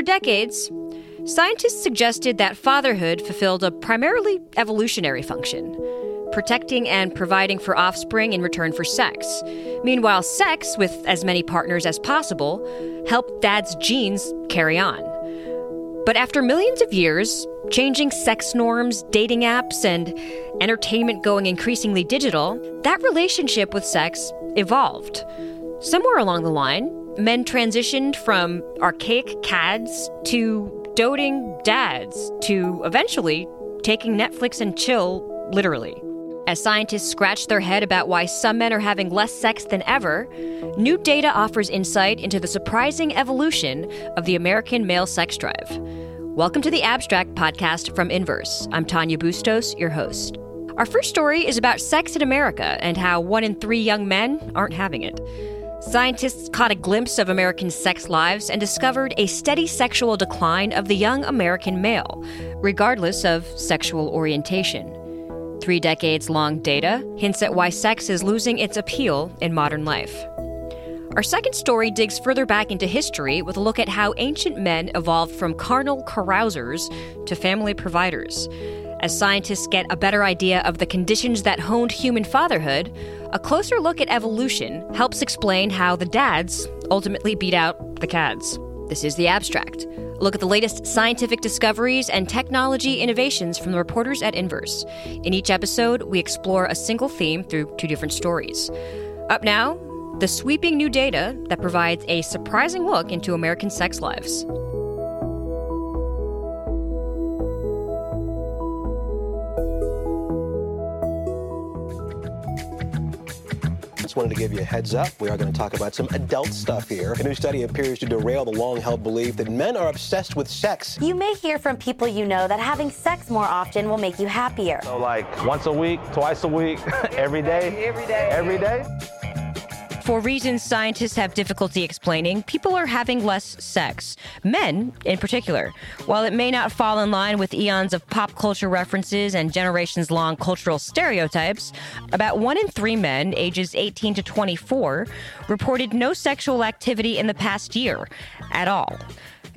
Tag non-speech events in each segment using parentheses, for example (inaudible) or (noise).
For decades, scientists suggested that fatherhood fulfilled a primarily evolutionary function, protecting and providing for offspring in return for sex. Meanwhile, sex, with as many partners as possible, helped dad's genes carry on. But after millions of years, changing sex norms, dating apps, and entertainment going increasingly digital, that relationship with sex evolved. Somewhere along the line, men transitioned from archaic cads to doting dads to eventually taking Netflix and chill literally. As scientists scratch their head about why some men are having less sex than ever, new data offers insight into the surprising evolution of the American male sex drive. Welcome to the Abstract podcast from Inverse. I'm Tanya Bustos, your host. Our first story is about sex in America and how one in three young men aren't having it. Scientists caught a glimpse of American sex lives and discovered a steady sexual decline of the young American male, regardless of sexual orientation. Three decades long data hints at why sex is losing its appeal in modern life. Our second story digs further back into history with a look at how ancient men evolved from carnal carousers to family providers. As scientists get a better idea of the conditions that honed human fatherhood, a closer look at evolution helps explain how the dads ultimately beat out the cads. This is The Abstract. Look at the latest scientific discoveries and technology innovations from the reporters at Inverse. In each episode, we explore a single theme through two different stories. Up now, the sweeping new data that provides a surprising look into American sex lives. Just wanted to give you a heads up. We are going to talk about some adult stuff here. A new study appears to derail the long held belief that men are obsessed with sex. You may hear from people you know that having sex more often will make you happier. So, like once a week, twice a week, (laughs) every day? Every day. Every day? For reasons scientists have difficulty explaining, people are having less sex. Men, in particular. While it may not fall in line with eons of pop culture references and generations long cultural stereotypes, about one in three men, ages 18 to 24, reported no sexual activity in the past year at all.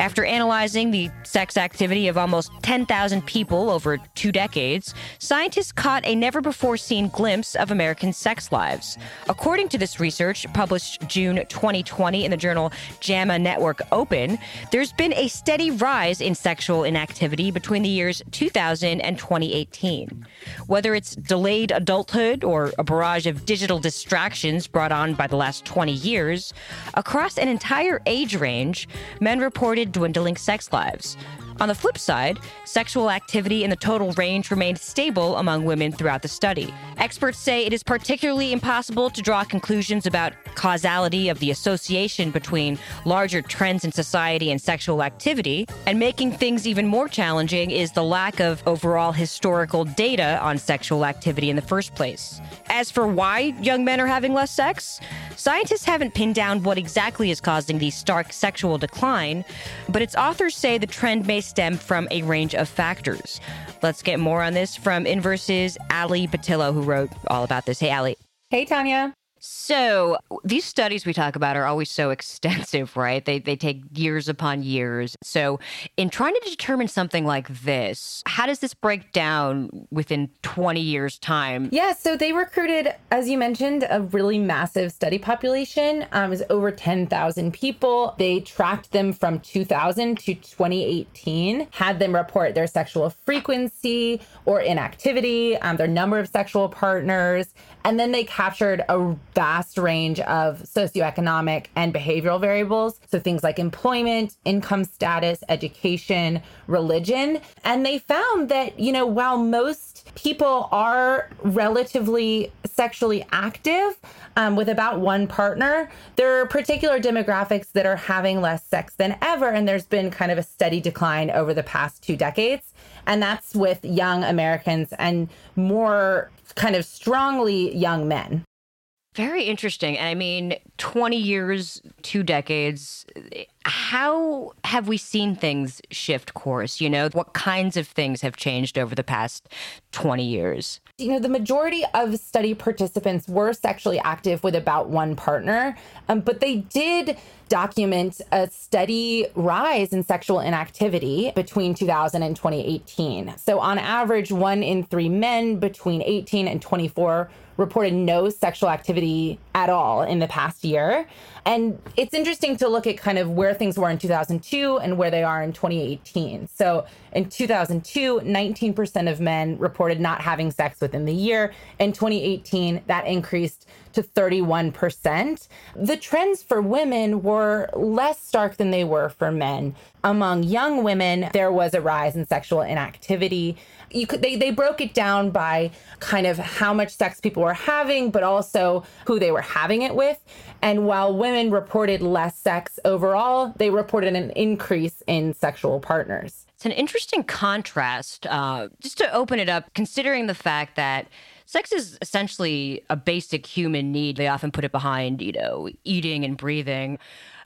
After analyzing the sex activity of almost 10,000 people over two decades, scientists caught a never before seen glimpse of American sex lives. According to this research, published June 2020 in the journal JAMA Network Open, there's been a steady rise in sexual inactivity between the years 2000 and 2018. Whether it's delayed adulthood or a barrage of digital distractions brought on by the last 20 years, across an entire age range, men reported dwindling sex lives. On the flip side, sexual activity in the total range remained stable among women throughout the study. Experts say it is particularly impossible to draw conclusions about causality of the association between larger trends in society and sexual activity, and making things even more challenging is the lack of overall historical data on sexual activity in the first place. As for why young men are having less sex, scientists haven't pinned down what exactly is causing the stark sexual decline, but its authors say the trend may stem from a range of factors. Let's get more on this from Inverse's Ali Pattillo, who wrote all about this. Hey, Ali. Hey, Tanya. So these studies we talk about are always so (laughs) extensive, right? They they take years upon years. So in trying to determine something like this, how does this break down within 20 years time? Yeah, so they recruited, as you mentioned, a really massive study population. Um, it was over 10,000 people. They tracked them from 2000 to 2018, had them report their sexual frequency or inactivity, um, their number of sexual partners, and then they captured a vast range of socioeconomic and behavioral variables. So things like employment, income status, education, religion. And they found that, you know, while most people are relatively sexually active um, with about one partner, there are particular demographics that are having less sex than ever. And there's been kind of a steady decline over the past two decades. And that's with young Americans and more kind of strongly young men. Very interesting. And I mean, 20 years, two decades, how have we seen things shift course? You know, what kinds of things have changed over the past 20 years? You know, the majority of study participants were sexually active with about one partner, um, but they did document a steady rise in sexual inactivity between 2000 and 2018. So, on average, one in three men between 18 and 24 reported no sexual activity at all in the past year. And it's interesting to look at kind of where things were in 2002 and where they are in 2018. So in 2002, 19% of men reported not having sex within the year. In 2018, that increased to 31%. The trends for women were less stark than they were for men. Among young women, there was a rise in sexual inactivity. You could they they broke it down by kind of how much sex people were having, but also who they were having it with. And while women reported less sex overall, they reported an increase in sexual partners. It's an interesting contrast. Uh, just to open it up, considering the fact that sex is essentially a basic human need. They often put it behind, you know, eating and breathing.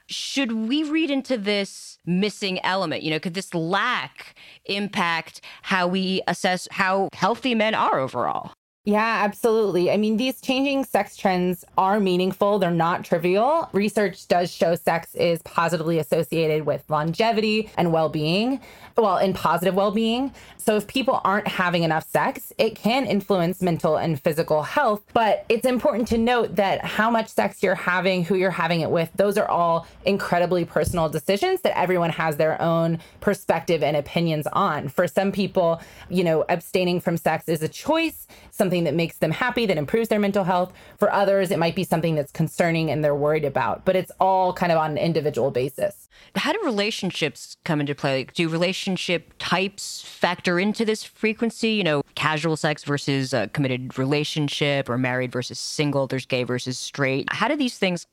Should we read into this missing element? You know, could this lack impact how we assess how healthy men are overall? Yeah, absolutely. I mean, these changing sex trends are meaningful. They're not trivial. Research does show sex is positively associated with longevity and well being, well, in positive well being. So if people aren't having enough sex, it can influence mental and physical health. But it's important to note that how much sex you're having, who you're having it with, those are all incredibly personal decisions that everyone has their own perspective and opinions on. For some people, you know, abstaining from sex is a choice, something that makes them happy, that improves their mental health. For others, it might be something that's concerning and they're worried about, but it's all kind of on an individual basis. How do relationships come into play? Like, do relationship types factor into this frequency? You know, casual sex versus a committed relationship or married versus single, there's gay versus straight. How do these things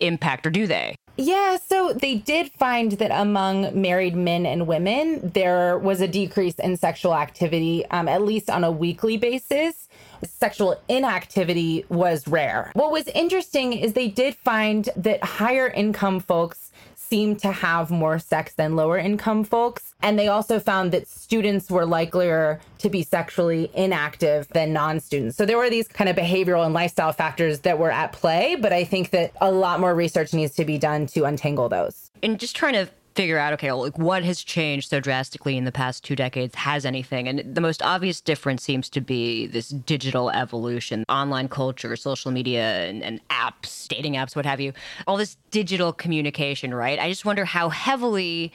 impact or do they? Yeah, so they did find that among married men and women, there was a decrease in sexual activity, um, at least on a weekly basis. Sexual inactivity was rare. What was interesting is they did find that higher income folks seem to have more sex than lower income folks. And they also found that students were likelier to be sexually inactive than non students. So there were these kind of behavioral and lifestyle factors that were at play, but I think that a lot more research needs to be done to untangle those. And just trying to figure out okay like what has changed so drastically in the past two decades has anything? And the most obvious difference seems to be this digital evolution online culture social media and, and apps dating apps what have you all this digital communication right? I just wonder how heavily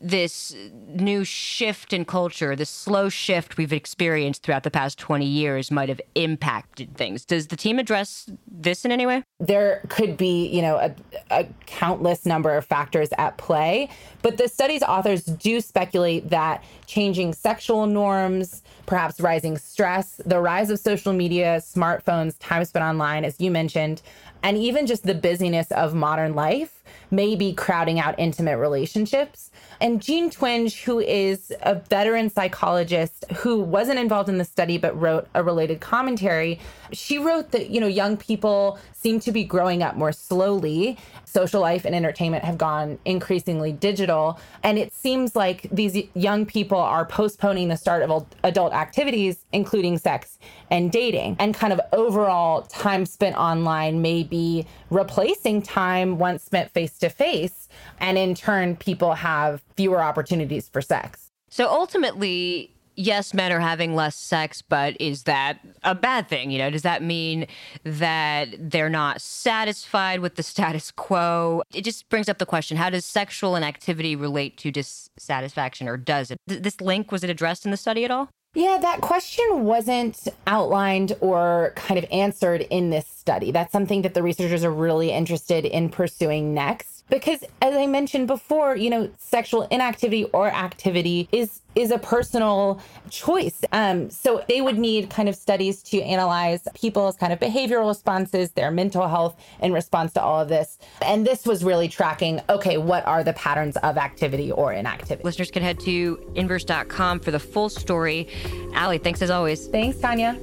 this new shift in culture, this slow shift we've experienced throughout the past 20 years might have impacted things. Does the team address this in any way? There could be, you know, a, a countless number of factors at play, but the study's authors do speculate that changing sexual norms, perhaps rising stress, the rise of social media, smartphones, time spent online, as you mentioned, and even just the busyness of modern life may be crowding out intimate relationships. And Jean Twenge, who is a veteran psychologist who wasn't involved in the study but wrote a related commentary, she wrote that, you know, young people seem to be growing up more slowly. Social life and entertainment have gone increasingly digital. And it seems like these young people are postponing the start of adult activities, including sex and dating. And kind of overall time spent online may be replacing time once spent face to face. And in turn, people have fewer opportunities for sex. So ultimately, yes, men are having less sex, but is that a bad thing? You know, does that mean that they're not satisfied with the status quo? It just brings up the question how does sexual inactivity relate to dissatisfaction, or does it? Th- this link, was it addressed in the study at all? Yeah, that question wasn't outlined or kind of answered in this study. That's something that the researchers are really interested in pursuing next because as i mentioned before you know sexual inactivity or activity is is a personal choice. Um, so they would need kind of studies to analyze people's kind of behavioral responses their mental health in response to all of this. And this was really tracking okay what are the patterns of activity or inactivity? Listeners can head to inverse.com for the full story. Ali thanks as always. Thanks tanya.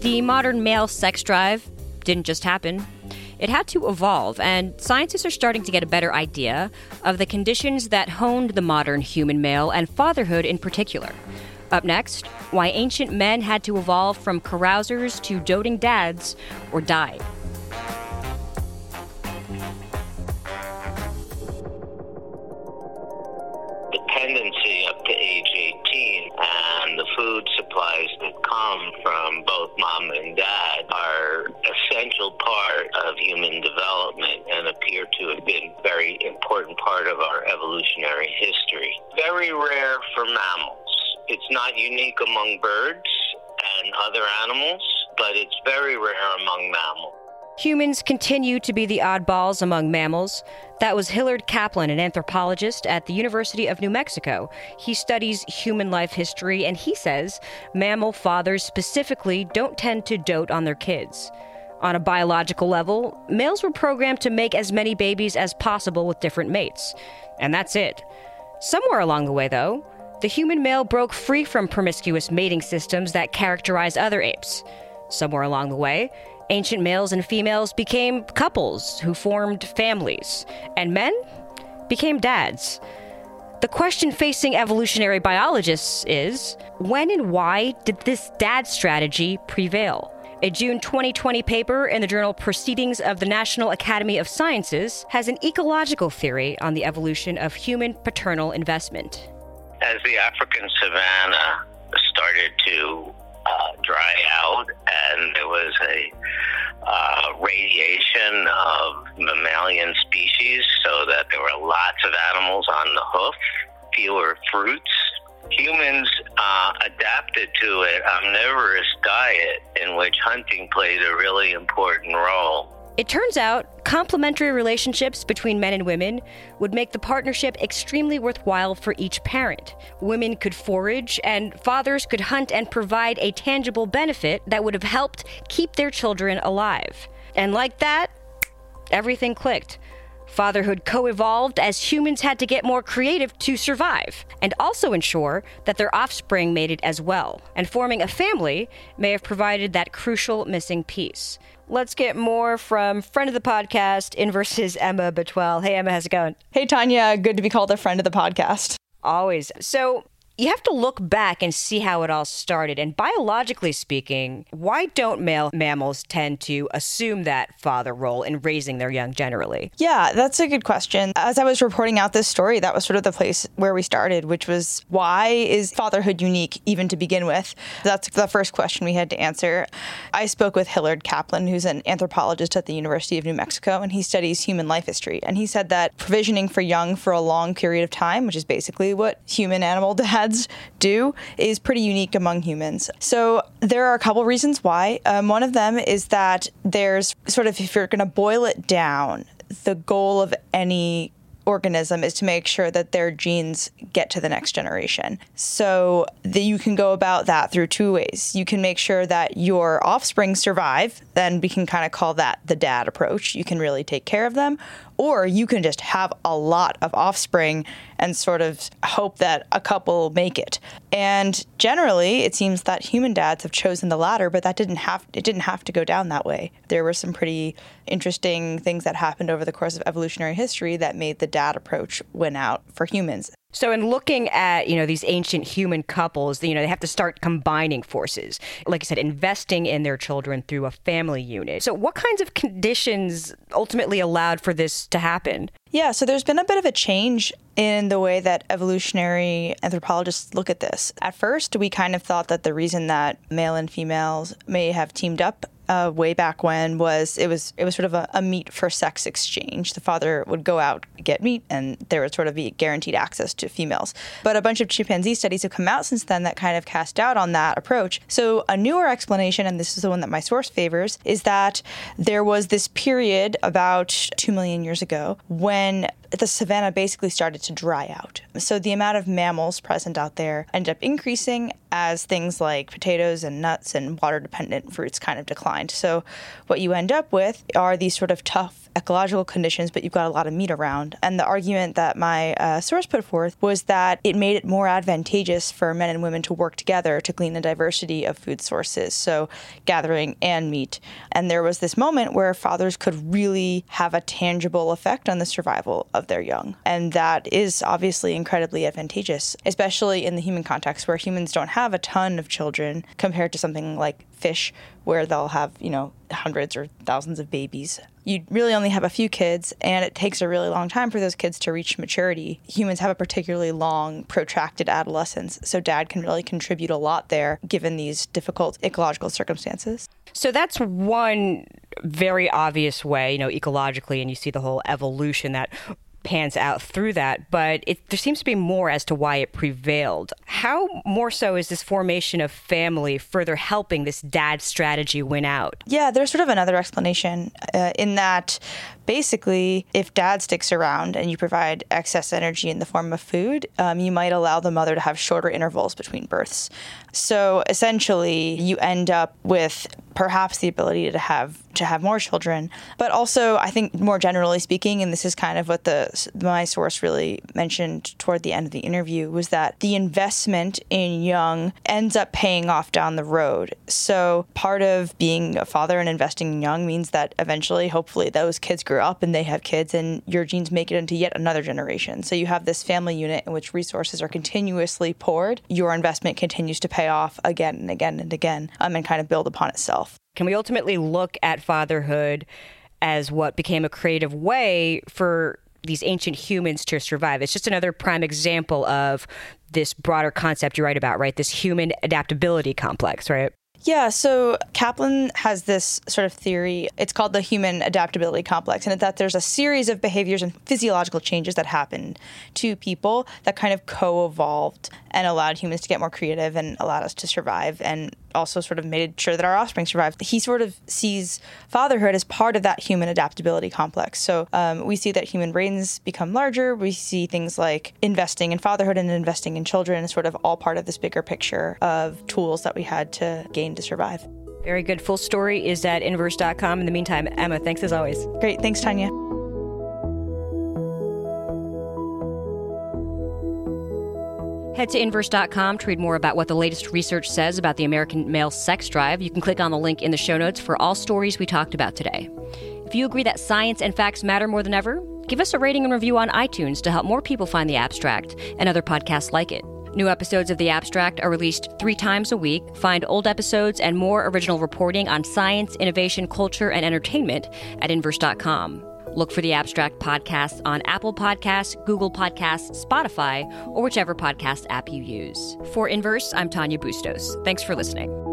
The modern male sex drive didn't just happen. It had to evolve, and scientists are starting to get a better idea of the conditions that honed the modern human male and fatherhood in particular. Up next, why ancient men had to evolve from carousers to doting dads or died. Human development and appear to have been a very important part of our evolutionary history. Very rare for mammals. It's not unique among birds and other animals, but it's very rare among mammals. Humans continue to be the oddballs among mammals. That was Hillard Kaplan, an anthropologist at the University of New Mexico. He studies human life history, and he says mammal fathers specifically don't tend to dote on their kids. On a biological level, males were programmed to make as many babies as possible with different mates. And that's it. Somewhere along the way, though, the human male broke free from promiscuous mating systems that characterize other apes. Somewhere along the way, ancient males and females became couples who formed families, and men became dads. The question facing evolutionary biologists is when and why did this dad strategy prevail? A June 2020 paper in the journal Proceedings of the National Academy of Sciences has an ecological theory on the evolution of human paternal investment. As the African savanna started to uh, dry out, and there was a uh, radiation of mammalian species, so that there were lots of animals on the hoof, fewer fruits. Humans uh, adapted to an omnivorous diet in which hunting played a really important role. It turns out complementary relationships between men and women would make the partnership extremely worthwhile for each parent. Women could forage, and fathers could hunt and provide a tangible benefit that would have helped keep their children alive. And like that, everything clicked. Fatherhood co evolved as humans had to get more creative to survive, and also ensure that their offspring made it as well. And forming a family may have provided that crucial missing piece. Let's get more from friend of the podcast, Inverse's Emma Betuel. Hey, Emma, how's it going? Hey, Tanya. Good to be called a friend of the podcast. Always. So, you have to look back and see how it all started. And biologically speaking, why don't male mammals tend to assume that father role in raising their young generally? Yeah, that's a good question. As I was reporting out this story, that was sort of the place where we started, which was why is fatherhood unique even to begin with? That's the first question we had to answer. I spoke with Hillard Kaplan, who's an anthropologist at the University of New Mexico, and he studies human life history. And he said that provisioning for young for a long period of time, which is basically what human animal (laughs) dads do is pretty unique among humans. So there are a couple reasons why. Um, one of them is that there's sort of, if you're going to boil it down, the goal of any organism is to make sure that their genes get to the next generation. So the, you can go about that through two ways. You can make sure that your offspring survive, then we can kind of call that the dad approach. You can really take care of them, or you can just have a lot of offspring and sort of hope that a couple make it. And generally, it seems that human dads have chosen the latter, but that didn't have it didn't have to go down that way. There were some pretty interesting things that happened over the course of evolutionary history that made the dad approach win out for humans. So, in looking at you know these ancient human couples, you know they have to start combining forces. Like I said, investing in their children through a family unit. So, what kinds of conditions ultimately allowed for this to happen? Yeah, so there's been a bit of a change in the way that evolutionary anthropologists look at this. At first, we kind of thought that the reason that male and females may have teamed up uh, way back when was it was it was sort of a, a, meat for sex exchange. The father would go out get meat, and there would sort of be guaranteed access to females. But a bunch of chimpanzee studies have come out since then that kind of cast doubt on that approach. So a newer explanation, and this is the one that my source favors, is that there was this period about two million years ago when the savanna basically started to dry out. So the amount of mammals present out there ended up increasing, as things like potatoes and nuts and water dependent fruits kind of declined. So, what you end up with are these sort of tough ecological conditions, but you've got a lot of meat around. And the argument that my uh, source put forth was that it made it more advantageous for men and women to work together to glean a diversity of food sources, so gathering and meat. And there was this moment where fathers could really have a tangible effect on the survival of their young. And that is obviously incredibly advantageous, especially in the human context where humans don't have a ton of children compared to something like fish where they'll have, you know, hundreds or thousands of babies. You really only have a few kids, and it takes a really long time for those kids to reach maturity. Humans have a particularly long, protracted adolescence, so dad can really contribute a lot there given these difficult ecological circumstances. So that's one very obvious way, you know, ecologically, and you see the whole evolution that pans out through that, but it, there seems to be more as to why it prevailed. How more so is this formation of family further helping this dad strategy win out? Yeah, there's sort of another explanation uh, in that basically, if dad sticks around and you provide excess energy in the form of food, um, you might allow the mother to have shorter intervals between births. So essentially, you end up with perhaps the ability to have to have more children, but also I think more generally speaking, and this is kind of what the my source really mentioned toward the end of the interview was that the investment in young ends up paying off down the road. So part of being a father and investing in young means that eventually, hopefully, those kids grow up and they have kids, and your genes make it into yet another generation. So you have this family unit in which resources are continuously poured. Your investment continues to pay off again and again and again, um, and kind of build upon itself. Can we ultimately look at fatherhood as what became a creative way for these ancient humans to survive? It's just another prime example of this broader concept you write about, right? This human adaptability complex, right? Yeah, so Kaplan has this sort of theory. It's called the human adaptability complex, and that there's a series of behaviors and physiological changes that happen to people that kind of co evolved and allowed humans to get more creative and allowed us to survive and also sort of made sure that our offspring survived. He sort of sees fatherhood as part of that human adaptability complex. So um, we see that human brains become larger. We see things like investing in fatherhood and investing in children as sort of all part of this bigger picture of tools that we had to gain to survive. Very good. Full story is at inverse.com. In the meantime, Emma, thanks as always. Great. Thanks, Tanya. Head to inverse.com to read more about what the latest research says about the American male sex drive. You can click on the link in the show notes for all stories we talked about today. If you agree that science and facts matter more than ever, give us a rating and review on iTunes to help more people find the abstract and other podcasts like it. New episodes of The Abstract are released three times a week. Find old episodes and more original reporting on science, innovation, culture, and entertainment at inverse.com. Look for the Abstract podcast on Apple Podcasts, Google Podcasts, Spotify, or whichever podcast app you use. For Inverse, I'm Tanya Bustos. Thanks for listening.